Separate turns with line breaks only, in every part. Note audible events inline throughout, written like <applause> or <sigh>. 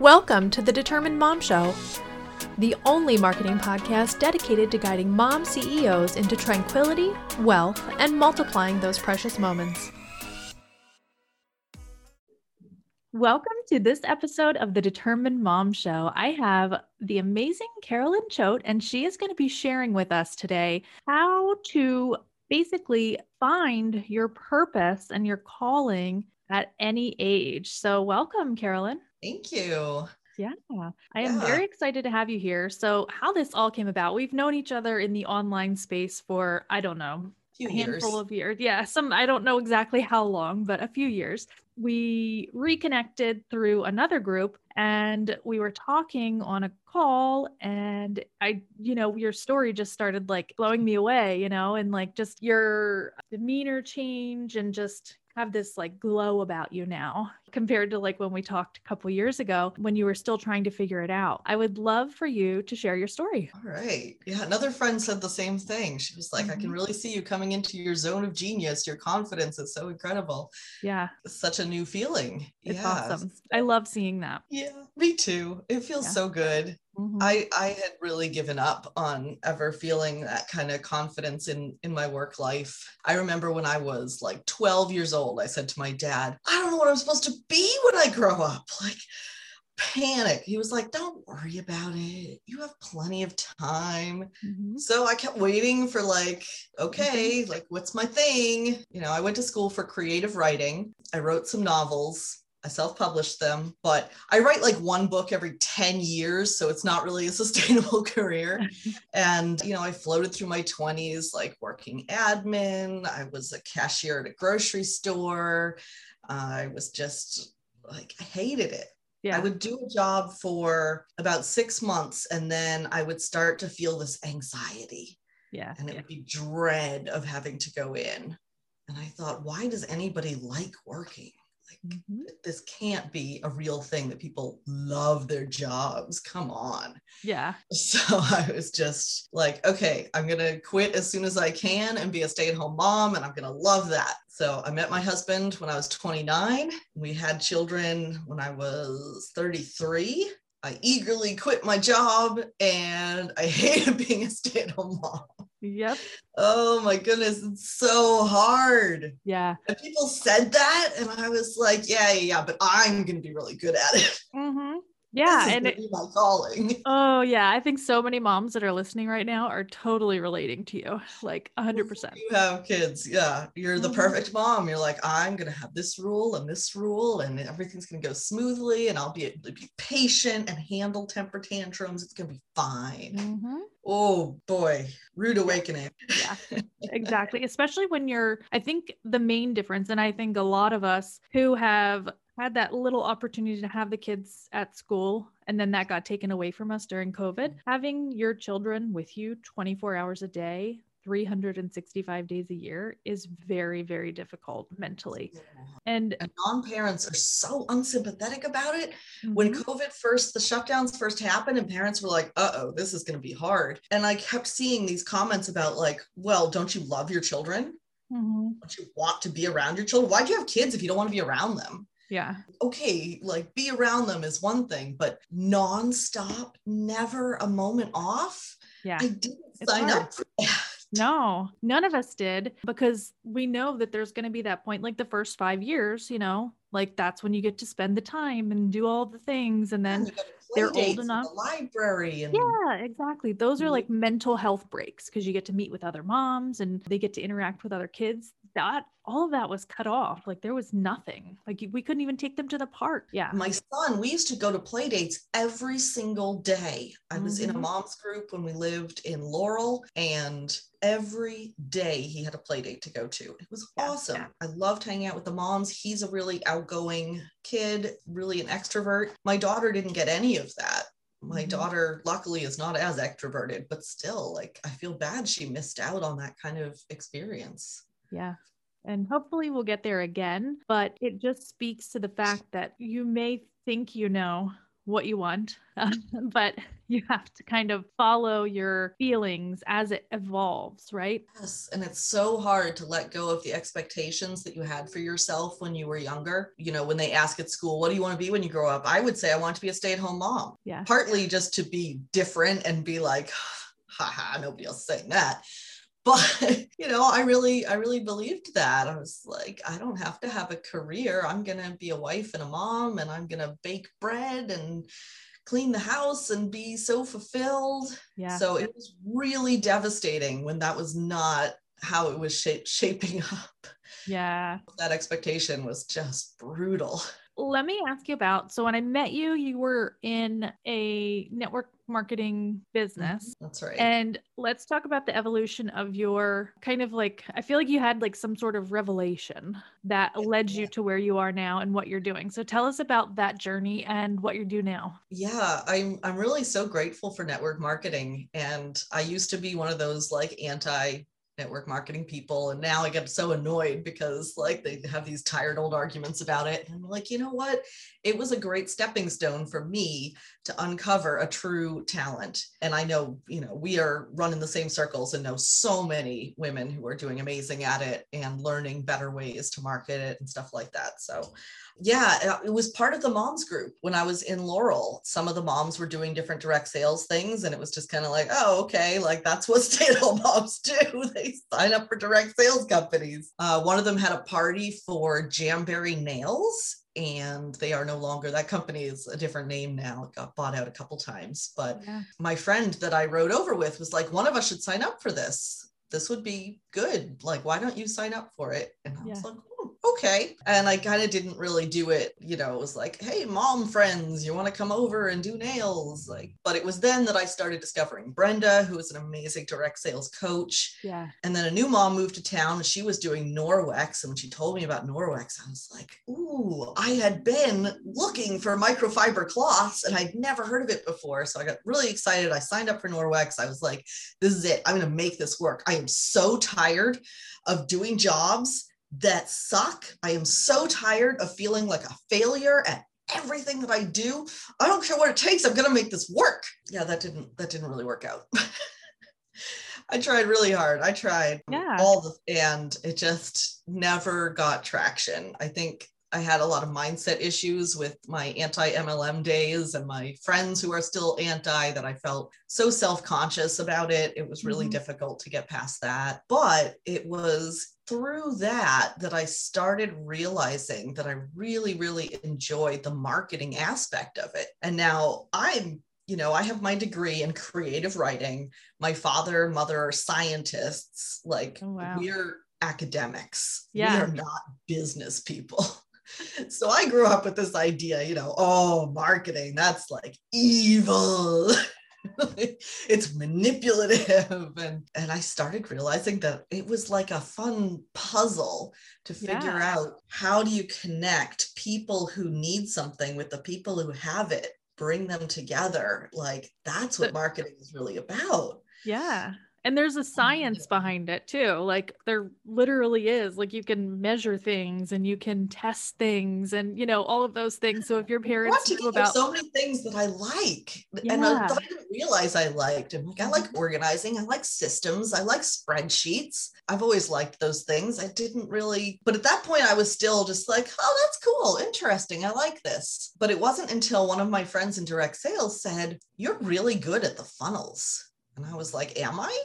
Welcome to the Determined Mom Show, the only marketing podcast dedicated to guiding mom CEOs into tranquility, wealth, and multiplying those precious moments. Welcome to this episode of the Determined Mom Show. I have the amazing Carolyn Choate, and she is going to be sharing with us today how to basically find your purpose and your calling at any age. So, welcome, Carolyn.
Thank you.
Yeah, I am yeah. very excited to have you here. So, how this all came about, we've known each other in the online space for, I don't know,
a
handful
years.
of years. Yeah, some, I don't know exactly how long, but a few years. We reconnected through another group and we were talking on a call. And I, you know, your story just started like blowing me away, you know, and like just your demeanor change and just have this like glow about you now compared to like when we talked a couple years ago when you were still trying to figure it out. I would love for you to share your story.
All right. Yeah, another friend said the same thing. She was like, mm-hmm. I can mm-hmm. really see you coming into your zone of genius. Your confidence is so incredible.
Yeah.
It's such a new feeling.
It's yeah. awesome. I love seeing that.
Yeah, me too. It feels yeah. so good. Mm-hmm. I I had really given up on ever feeling that kind of confidence in in my work life. I remember when I was like 12 years old, I said to my dad, "I don't know what I'm supposed to be when I grow up." <laughs> Like panic. He was like, "Don't worry about it. You have plenty of time." Mm-hmm. So I kept waiting for like, okay, mm-hmm. like what's my thing? You know, I went to school for creative writing. I wrote some novels I self published them, but I write like one book every 10 years. So it's not really a <laughs> sustainable career. <laughs> and, you know, I floated through my 20s, like working admin. I was a cashier at a grocery store. I was just like, I hated it. Yeah. I would do a job for about six months and then I would start to feel this anxiety.
Yeah.
And it
yeah.
would be dread of having to go in. And I thought, why does anybody like working? Mm-hmm. this can't be a real thing that people love their jobs. Come on.
Yeah. <laughs>
So I was just like, okay, I'm going to quit as soon as I can and be a stay at home mom. And I'm going to love that. So I met my husband when I was 29. We had children when I was 33. I eagerly quit my job and I <laughs> hated being a stay at home mom.
Yep.
Oh my goodness, it's so hard.
Yeah.
And people said that, and I was like, yeah, yeah, yeah, but I'm going to be really good at it.
Mm-hmm. Yeah,
and it, my calling. <laughs>
Oh yeah, I think so many moms that are listening right now are totally relating to you, like hundred percent.
You have kids, yeah. You're the mm-hmm. perfect mom. You're like, I'm gonna have this rule and this rule, and everything's gonna go smoothly, and I'll be able to be patient and handle temper tantrums. It's gonna be fine. Mm-hmm. Oh boy, rude awakening.
yeah, <laughs> exactly. Especially when you're, I think the main difference, and I think a lot of us who have had that little opportunity to have the kids at school and then that got taken away from us during covid. Having your children with you 24 hours a day 365 days a year is very very difficult mentally. And,
and non-parents are so unsympathetic about it. Mm-hmm. when covid first the shutdowns first happened and parents were like uh-oh this is going to be hard. And i kept seeing these comments about like well don't you love your children? Mm-hmm. don't you want to be around your children? Why do you have kids if you don't want to be around them
yeah.
Okay, like be around them is one thing, but nonstop, never a moment off.
Yeah.
I didn't it's sign hard. up for <laughs> that.
No, none of us did because we know that there's going to be that point, like the first five years, you know, like that's when you get to spend the time and do all the things. And then they're old enough.
The library. And-
yeah, exactly. Those are mm-hmm. like mental health breaks because you get to meet with other moms and they get to interact with other kids. That all of that was cut off. Like there was nothing. Like we couldn't even take them to the park. Yeah.
My son, we used to go to play dates every single day. I was mm-hmm. in a mm-hmm. mom's group when we lived in Laurel and every day he had a play date to go to. It was yeah, awesome. Yeah. I loved hanging out with the moms. He's a really outgoing kid, really an extrovert. My daughter didn't get any of that. My mm-hmm. daughter, luckily, is not as extroverted, but still, like, I feel bad she missed out on that kind of experience.
Yeah. And hopefully we'll get there again. But it just speaks to the fact that you may think you know what you want, <laughs> but you have to kind of follow your feelings as it evolves, right?
Yes. And it's so hard to let go of the expectations that you had for yourself when you were younger. You know, when they ask at school, what do you want to be when you grow up? I would say I want to be a stay at home mom.
Yeah.
Partly just to be different and be like, <sighs> haha, nobody else saying that <laughs> but you know i really i really believed that. I was like i don't have to have a career. I'm going to be a wife and a mom and i'm going to bake bread and clean the house and be so fulfilled.
Yeah.
So it was really devastating when that was not how it was sh- shaping <laughs> up.
Yeah.
That expectation was just brutal
let me ask you about so when I met you, you were in a network marketing business.
Mm-hmm. That's right.
And let's talk about the evolution of your kind of like I feel like you had like some sort of revelation that led you to where you are now and what you're doing. So tell us about that journey and what you do now.
Yeah, I'm I'm really so grateful for network marketing and I used to be one of those like anti network marketing people and now i get so annoyed because like they have these tired old arguments about it and i'm like you know what? It was a great stepping stone for me to uncover a true talent and i know you know we are running the same circles and know so many women who are doing amazing at it and learning better ways to market it and stuff like that so yeah, it was part of the moms group when I was in Laurel. Some of the moms were doing different direct sales things, and it was just kind of like, oh, okay, like that's what <laughs> stay at home moms do. <laughs> They sign up for direct sales companies. Uh, one of them had a party for Jamberry Nails, and they are no longer that company is a different name now it got bought out a couple times but yeah. my friend that i rode over with was like one of us should sign up for this this would be good like why don't you sign up for it and i yeah. was like okay. And I kind of didn't really do it, you know, it was like, hey, mom friends, you want to come over and do nails? Like, but it was then that I started discovering Brenda, who was an amazing direct sales coach.
Yeah.
And then a new mom moved to town and she was doing Norwex. And when she told me about Norwex, I was like, ooh, I had been looking for microfiber cloths and I'd never heard of it before. So I got really excited. I signed up for Norwex. I was like, this is it. I'm going to make this work. I am so tired of doing jobs that suck. I am so tired of feeling like a failure at everything that I do. I don't care what it takes. I'm going to make this work. Yeah, that didn't that didn't really work out. <laughs> I tried really hard. I tried
yeah.
all the and it just never got traction. I think I had a lot of mindset issues with my anti MLM days and my friends who are still anti that I felt so self conscious about it. It was really mm-hmm. difficult to get past that. But it was through that that I started realizing that I really, really enjoyed the marketing aspect of it. And now I'm you know, I have my degree in creative writing. My father and mother are scientists. Like, oh, wow. we're academics.
Yeah.
We are not business people. <laughs> so I grew up with this idea, you know, oh, marketing, that's like evil. <laughs> it's manipulative and and I started realizing that it was like a fun puzzle to figure yeah. out how do you connect people who need something with the people who have it bring them together like that's what marketing is really about
yeah and there's a science behind it too. Like there literally is. Like you can measure things and you can test things and you know all of those things. So if your parents
knew about so many things that I like yeah. and I, I, didn't realize I liked. And like I like mm-hmm. organizing, I like systems, I like spreadsheets. I've always liked those things. I didn't really, but at that point I was still just like, oh, that's cool, interesting. I like this. But it wasn't until one of my friends in direct sales said, You're really good at the funnels. And I was like, Am I?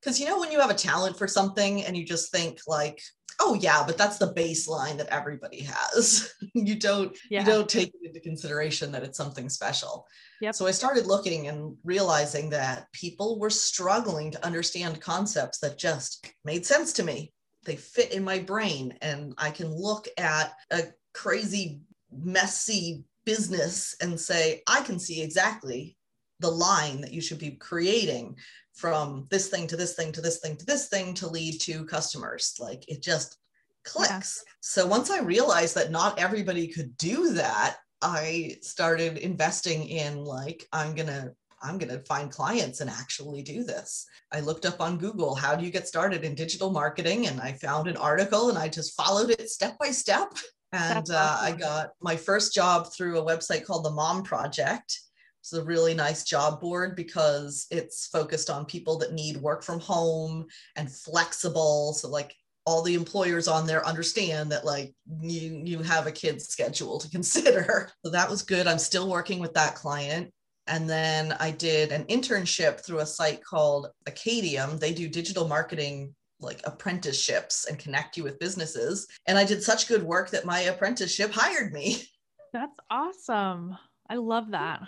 Because you know when you have a talent for something and you just think like oh yeah but that's the baseline that everybody has <laughs> you don't yeah. you don't take it into consideration that it's something special
yep.
so i started looking and realizing that people were struggling to understand concepts that just made sense to me they fit in my brain and i can look at a crazy messy business and say i can see exactly the line that you should be creating from this thing to this thing to this thing to this thing to lead to customers. Like it just clicks. Yeah. So once I realized that not everybody could do that, I started investing in like, I'm going to I'm going to find clients and actually do this. I looked up on Google, how do you get started in digital marketing? And I found an article and I just followed it step by step. And uh, I got my first job through a website called the Mom Project. It's a really nice job board because it's focused on people that need work from home and flexible. So, like, all the employers on there understand that like you you have a kid's schedule to <laughs> consider. So that was good. I'm still working with that client. And then i did an internship through a site called acadium. They do digital marketing like apprenticeships and connect you with businesses. And i did such good work that my apprenticeship hired me. <laughs>
That's awesome. I love that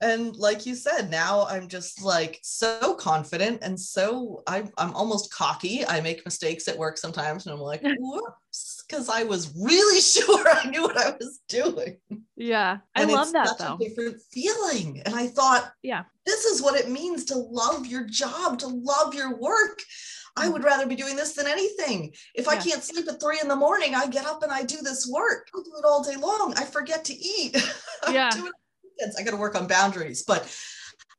and like you said now i'm just like so confident and so I'm, I'm almost cocky i make mistakes at work sometimes and i'm like <laughs> whoops because i was really <laughs> sure i knew what i was doing
yeah i and love that though.
a different feeling and i thought
yeah
this is what it means to love your job to love your work I mm-hmm. would rather be doing this than anything. If yeah. I can't sleep at three in the morning, I get up and I do this work. I do it all day long. I forget to eat. <laughs>
Yeah
kids. I got to work on boundaries, but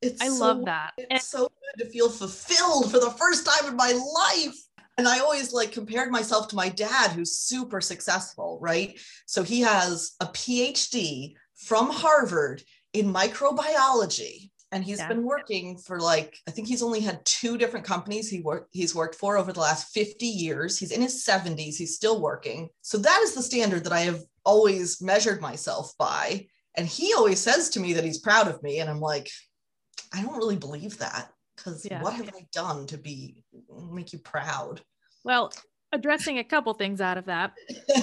it's
I
so,
love that.
It's and- so good to feel fulfilled for the first time in my life. And I always like compared myself to my dad, who's super successful, right? So he has a PhD from Harvard in microbiology. And he's yeah. been working for like, I think he's only had two different companies he worked he's worked for over the last 50 years. He's in his 70s, he's still working. So that is the standard that I have always measured myself by. And he always says to me that he's proud of me. And I'm like, I don't really believe that because yeah. what have I done to be make you proud?
Well, addressing a couple things out of that.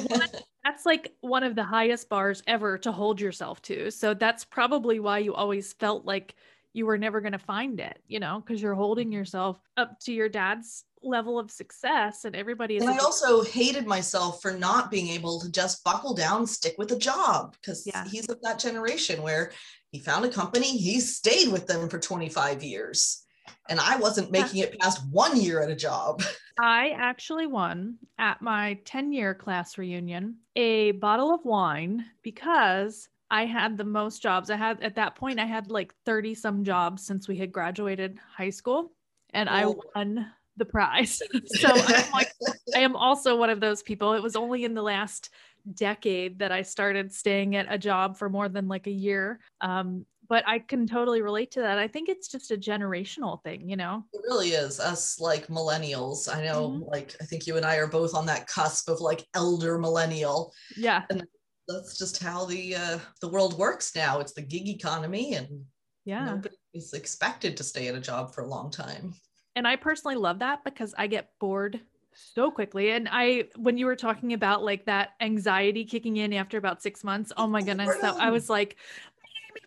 One, <laughs> that's like one of the highest bars ever to hold yourself to. So that's probably why you always felt like you were never going to find it, you know, because you're holding mm-hmm. yourself up to your dad's level of success and everybody is
and i also hated myself for not being able to just buckle down stick with a job because yeah. he's of that generation where he found a company he stayed with them for 25 years and i wasn't making it past one year at a job. <laughs>
I actually won at my 10 year class reunion a bottle of wine because I had the most jobs. I had at that point I had like 30 some jobs since we had graduated high school and I won the prize. <laughs> <laughs> so I'm like, I am also one of those people. It was only in the last decade that I started staying at a job for more than like a year. Um, but I can totally relate to that. I think it's just a generational thing, you know?
It really is. Us like millennials. I know, mm-hmm. like, I think you and I are both on that cusp of like elder millennial.
Yeah.
And that's just how the uh, the world works now. It's the gig economy, and
yeah,
nobody is expected to stay at a job for a long time
and I personally love that because I get bored so quickly. And I, when you were talking about like that anxiety kicking in after about six months, oh my goodness, that I was like,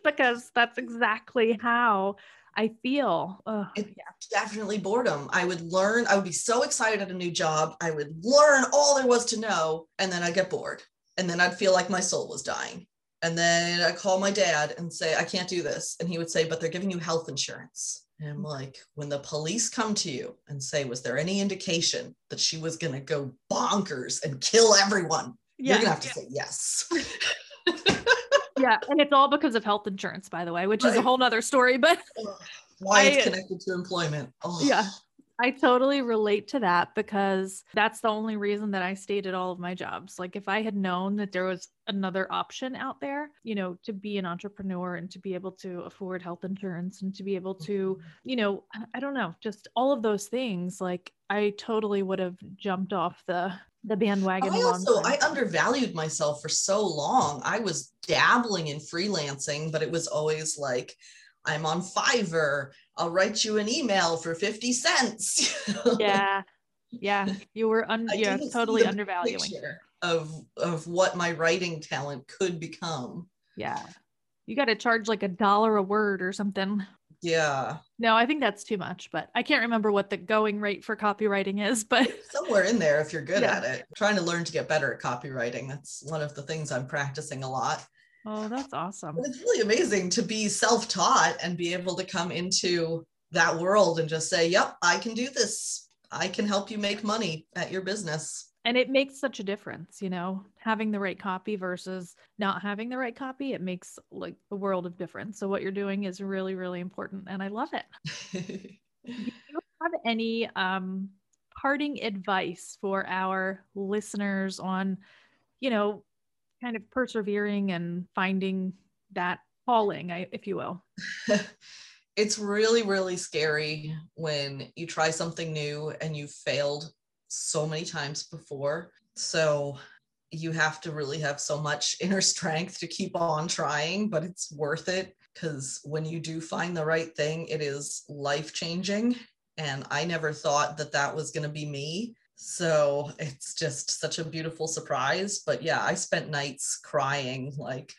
because that's exactly how I feel.
Ugh, it's yeah. definitely boredom. I would learn, I would be so excited at a new job. I would learn all there was to know, and then I'd get bored. And then I'd feel like my soul was dying. And then I'd call my dad and say, I can't do this. And he would say, But they're giving you health insurance. And I'm like, when the police come to you and say, was there any indication that she was going to go bonkers and kill everyone? Yeah. You're going to have to say yes.
yeah. And it's all because of health insurance, by the way, which right. is a whole nother story. But
why I, it's connected to employment.
Oh. Yeah. I totally relate to that because that's the only reason that I stayed at all of my jobs. Like if I had known that there was another option out there, you know, to be an entrepreneur and to be able to afford health insurance and to be able to, mm-hmm. you know, I don't know, just all of those things, like I totally would have jumped off the the bandwagon.
I also I undervalued myself for so long. I was dabbling in freelancing, but it was always like I'm on Fiverr. I'll write you an email for 50 cents. <laughs>
yeah. Yeah. You were un- yeah, totally undervaluing
of of what my writing talent could become.
Yeah. You got to charge like a dollar a word or something.
Yeah.
No, I think that's too much, but I can't remember what the going rate for copywriting is, but
somewhere in there if you're good yeah. at it. I'm trying to learn to get better at copywriting. That's one of the things I'm practicing a lot.
Oh, that's awesome.
It's really amazing to be self taught and be able to come into that world and just say, yep, I can do this. I can help you make money at your business.
And it makes such a difference, you know, having the right copy versus not having the right copy. It makes like the world of difference. So, what you're doing is really, really important. And I love it. <laughs> do you have any um, parting advice for our listeners on, you know, kind of persevering and finding that calling, if you will? <laughs>
it's really, really scary when you try something new and you've failed so many times before. So you have to really have so much <laughs> inner strength to keep on trying, but it's worth it because when you do find the right thing, it is life changing. And I never thought that that was going to be me. So it's just such a beautiful surprise. But yeah, I spent nights crying. Like,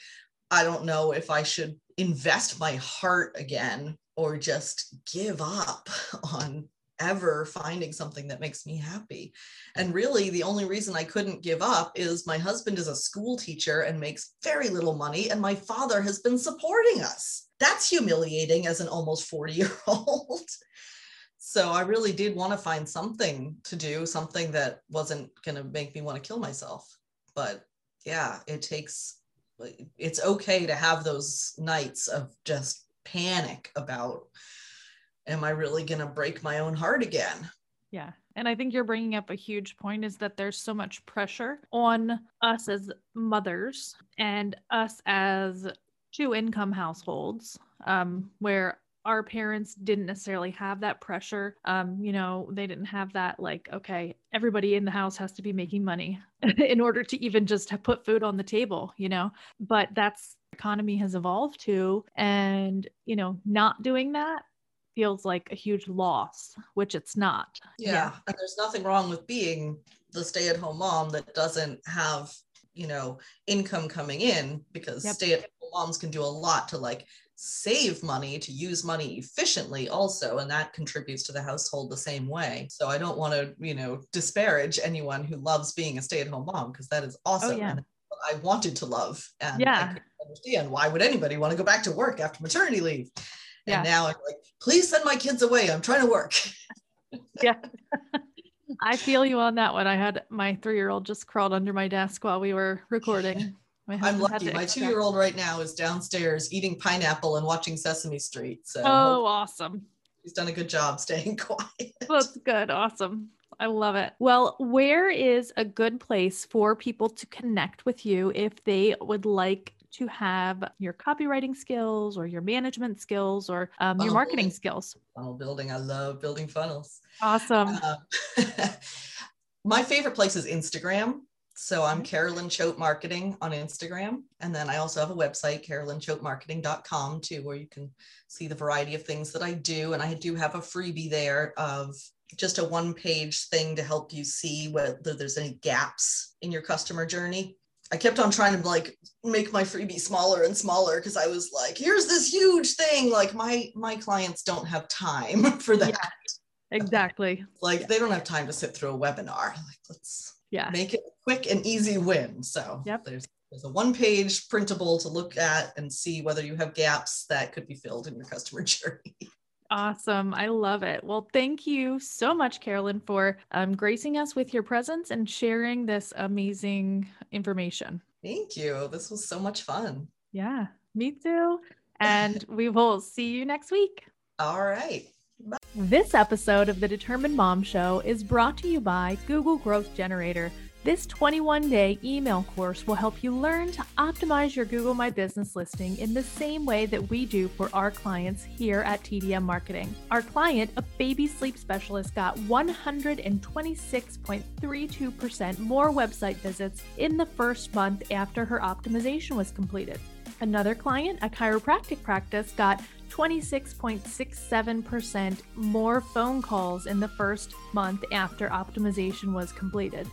I don't know if I should invest my heart again or just give up <laughs> on ever finding something that makes me happy. And really, the only reason I couldn't give up is my husband is a school teacher and makes very little money, and my father has been supporting us. That's humiliating as an almost 40 year old. <laughs> so I really did want to find something to do, something that wasn't going to make me want to kill myself. But yeah, it takes, it's okay to have those nights of just panic about am I really going to break my own heart again?
Yeah. And I think you're bringing up a huge point is that there's so much pressure on us as mothers and us as two income households um, where our parents didn't necessarily have that pressure. Um, you know, they didn't have that, like, okay, everybody in the house has to be making money <laughs> in order to even just put food on the table, you know, but that's economy has evolved to and you know not doing that feels like a huge loss, which it's not.
Yeah. yeah. And there's nothing wrong with being the stay at home mom that doesn't have, you know, income coming in because yep. stay at home moms can do a lot to like save money, to use money efficiently also. And that contributes to the household the same way. So I don't want to, you know, disparage anyone who loves being a stay at home mom because that is oh, awesome. Oh, yeah. I wanted to love. And yeah. I understand why would anybody want to go back to work after maternity leave? And yeah. now I'm like, please send my kids away. I'm trying to work. <laughs>
yeah. <laughs> I feel you on that one. I had my three year old just crawled under my desk while we were recording.
I'm lucky. My two year old right now is downstairs eating pineapple and watching Sesame Street. So
oh, awesome.
He's done a good job staying <laughs> quiet.
That's good. Awesome. I love it. Well, where is a good place for people to connect with you if they would like to have your copywriting skills or your management skills or um, your marketing building. skills?
Funnel building. I love building funnels.
Awesome. Uh, <laughs>
my favorite place is Instagram. So I'm mm-hmm. Carolyn Choate Marketing on Instagram. And then I also have a website, carolynchoatemarketing.com too, where you can see the variety of things that I do. And I do have a freebie there of just a one page thing to help you see whether there's any gaps in your customer journey. I kept on trying to like make my freebie smaller and smaller because I was like, here's this huge thing. Like my my clients don't have time <laughs> for that. Yeah,
exactly.
like they don't have time to sit through a webinar. Like let's yeah make it quick and easy win. So yep. there's there's a one page printable to look at and see whether you have gaps that could be filled in your customer <laughs> journey.
Awesome. I love it. Well, thank you so much, Carolyn, for um, gracing us with your presence and sharing this amazing information.
Thank you. This was so much fun.
Yeah, me too. And we will see you next week.
All right.
This episode of the Determined Mom Show is brought to you by Google Growth Generator this 21 day email course will help you learn to optimize your Google My Business listing in the same way that we do for our clients here at TDM Marketing. Our client, a baby sleep specialist, got 126.32% more website visits in the first month after her optimization was completed. Another client, a chiropractic practice, got 26.67% more phone calls in the first month after optimization was completed.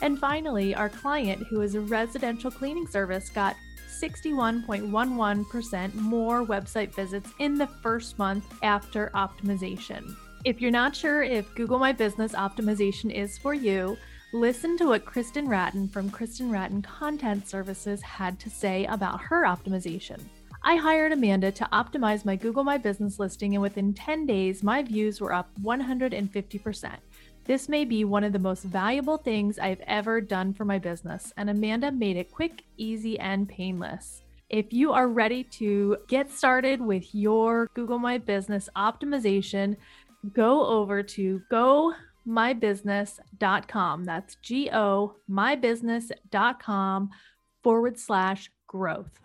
And finally, our client, who is a residential cleaning service, got 61.11% more website visits in the first month after optimization. If you're not sure if Google My Business optimization is for you, listen to what Kristen Ratton from Kristen Ratton Content Services had to say about her optimization. I hired Amanda to optimize my Google My Business listing, and within 10 days, my views were up 150%. This may be one of the most valuable things I've ever done for my business, and Amanda made it quick, easy, and painless. If you are ready to get started with your Google My Business optimization, go over to gomybusiness.com. That's G O mybusiness.com forward slash growth.